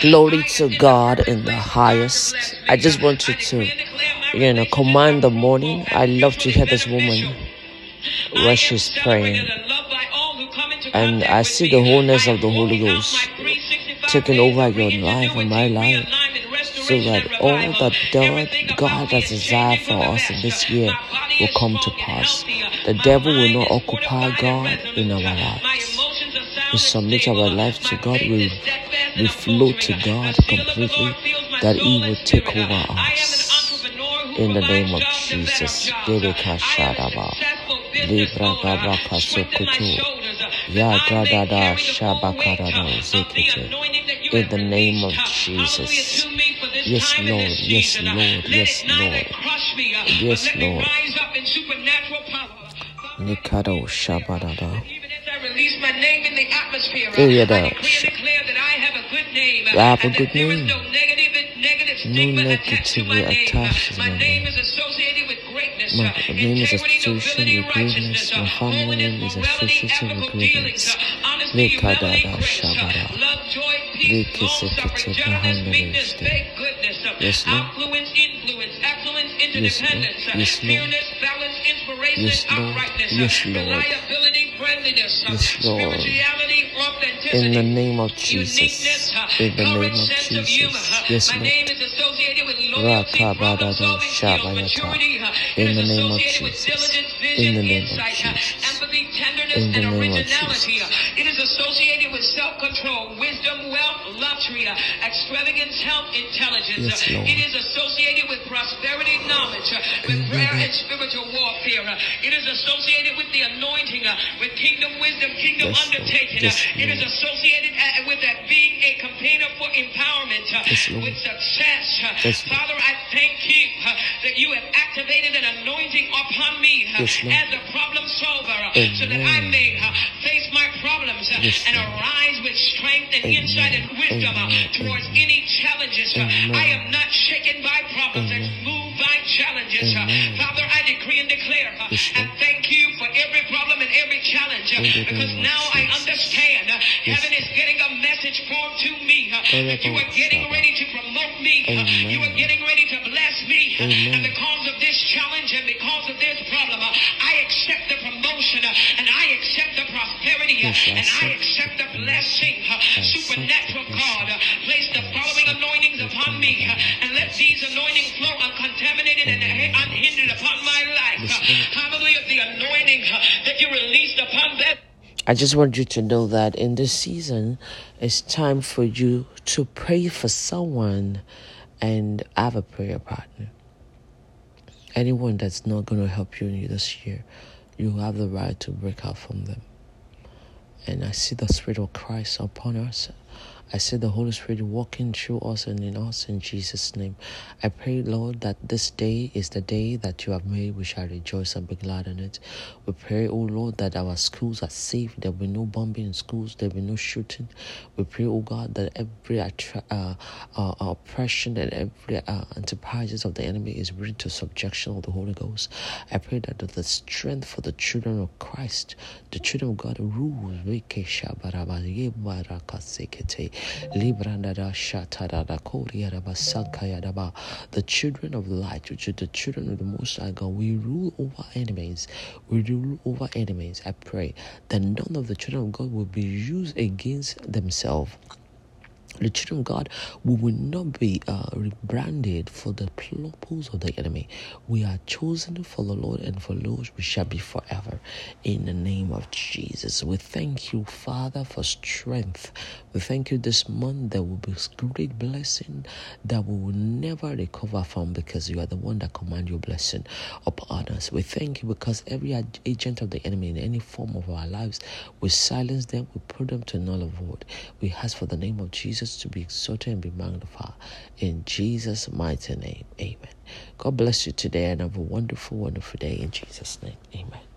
Glory to God in the highest. I just want you to, you know, command the morning. I love to hear this woman where she's praying. And I see the wholeness of the Holy Ghost taking over your life and my life. So that all that God, God has desired for us in this year will come to pass. The devil will not occupy God in our lives. We submit our life to God. We, we flow to God completely that He will take over us. In the name of Jesus. Libra Baba Kasukutu. Ya Dada Shabakarano Zekete. In the name of Jesus. Yes, Lord. Yes, Lord. Yes, Lord. Yes, Lord. Nikado Shabadada. Oh, yeah, that. I have a good name. No negativity attached to my name. My name is associated with greatness. My family name is associated with greatness. Nikadada Shabada. Nikisekete Bahandarisте. Yes, Lord. Yes, Lord. Yes, Lord. Yes, Lord. Yes, Lord. Yes, Lord. In the name of Jesus. In the name of Jesus. Yes, Lord. In the name of Jesus. In the name of Jesus. In the name of Jesus. It is associated with self-control, wisdom, wealth, luxury, extravagance, health, intelligence. Yes, It is associated with prosperity, knowledge, with prayer and spiritual warfare. It is associated with the anointing, uh, with kingdom wisdom, kingdom Yes, undertaking. Yes, It is associated uh, with that being a container for empowerment, uh, with success. Uh, Father, I thank you uh, that you have activated an anointing upon me uh, as a problem solver, uh, so that I may uh, uh, Yes, and arise with strength and Amen. insight and wisdom uh, Amen. towards Amen. any challenges. Uh. I am not shaken by problems and moved by challenges. Uh. Father, I decree and declare Yes, and thank you for every problem and every challenge because now I understand heaven is getting a message formed to me that you are getting ready to promote me. You are getting ready to bless me. And because of this challenge and because of this problem, I accept the promotion uh, and I accept the prosperity uh, Yes, I and I accept accept the blessing. uh, Supernatural God, uh, place the following anointings upon me uh, and let these anointings flow uncontaminated and unhindered upon my life. Yes, Lord. Hallelujah. The anointing that you released upon that. I just want you to know that in this season, it's time for you to pray for someone and have a prayer partner. Anyone that's not going to help you this year, you have the right to break out from them. And I see the Spirit of Christ upon us. I see the Holy Spirit walking through us and in us in Jesus' name. I pray, Lord, that this day is the day that you have made. We shall rejoice and be glad in it. We pray, oh Lord, that our schools are safe. There will be no bombing in schools. There will be no shooting. We pray, oh God, that every attra- uh, uh, oppression and every uh, enterprises of the enemy is brought to subjection of the Holy Ghost. I pray that the strength for the children of Christ, the children of God, rules. The children of light, which are the children of the Most High God, we rule over enemies. We rule over enemies. I pray that none of the children of God will be used against themselves the children of God, we will not be uh, rebranded for the purpose of the enemy. We are chosen for the Lord, and for Lord we shall be forever. In the name of Jesus, we thank you, Father, for strength. We thank you this month there will be great blessing that we will never recover from because you are the one that command your blessing upon us. We thank you because every agent of the enemy in any form of our lives, we silence them, we put them to null and void. We ask for the name of Jesus to be exalted and be magnified. In Jesus' mighty name, amen. God bless you today and have a wonderful, wonderful day in Jesus' name. Amen.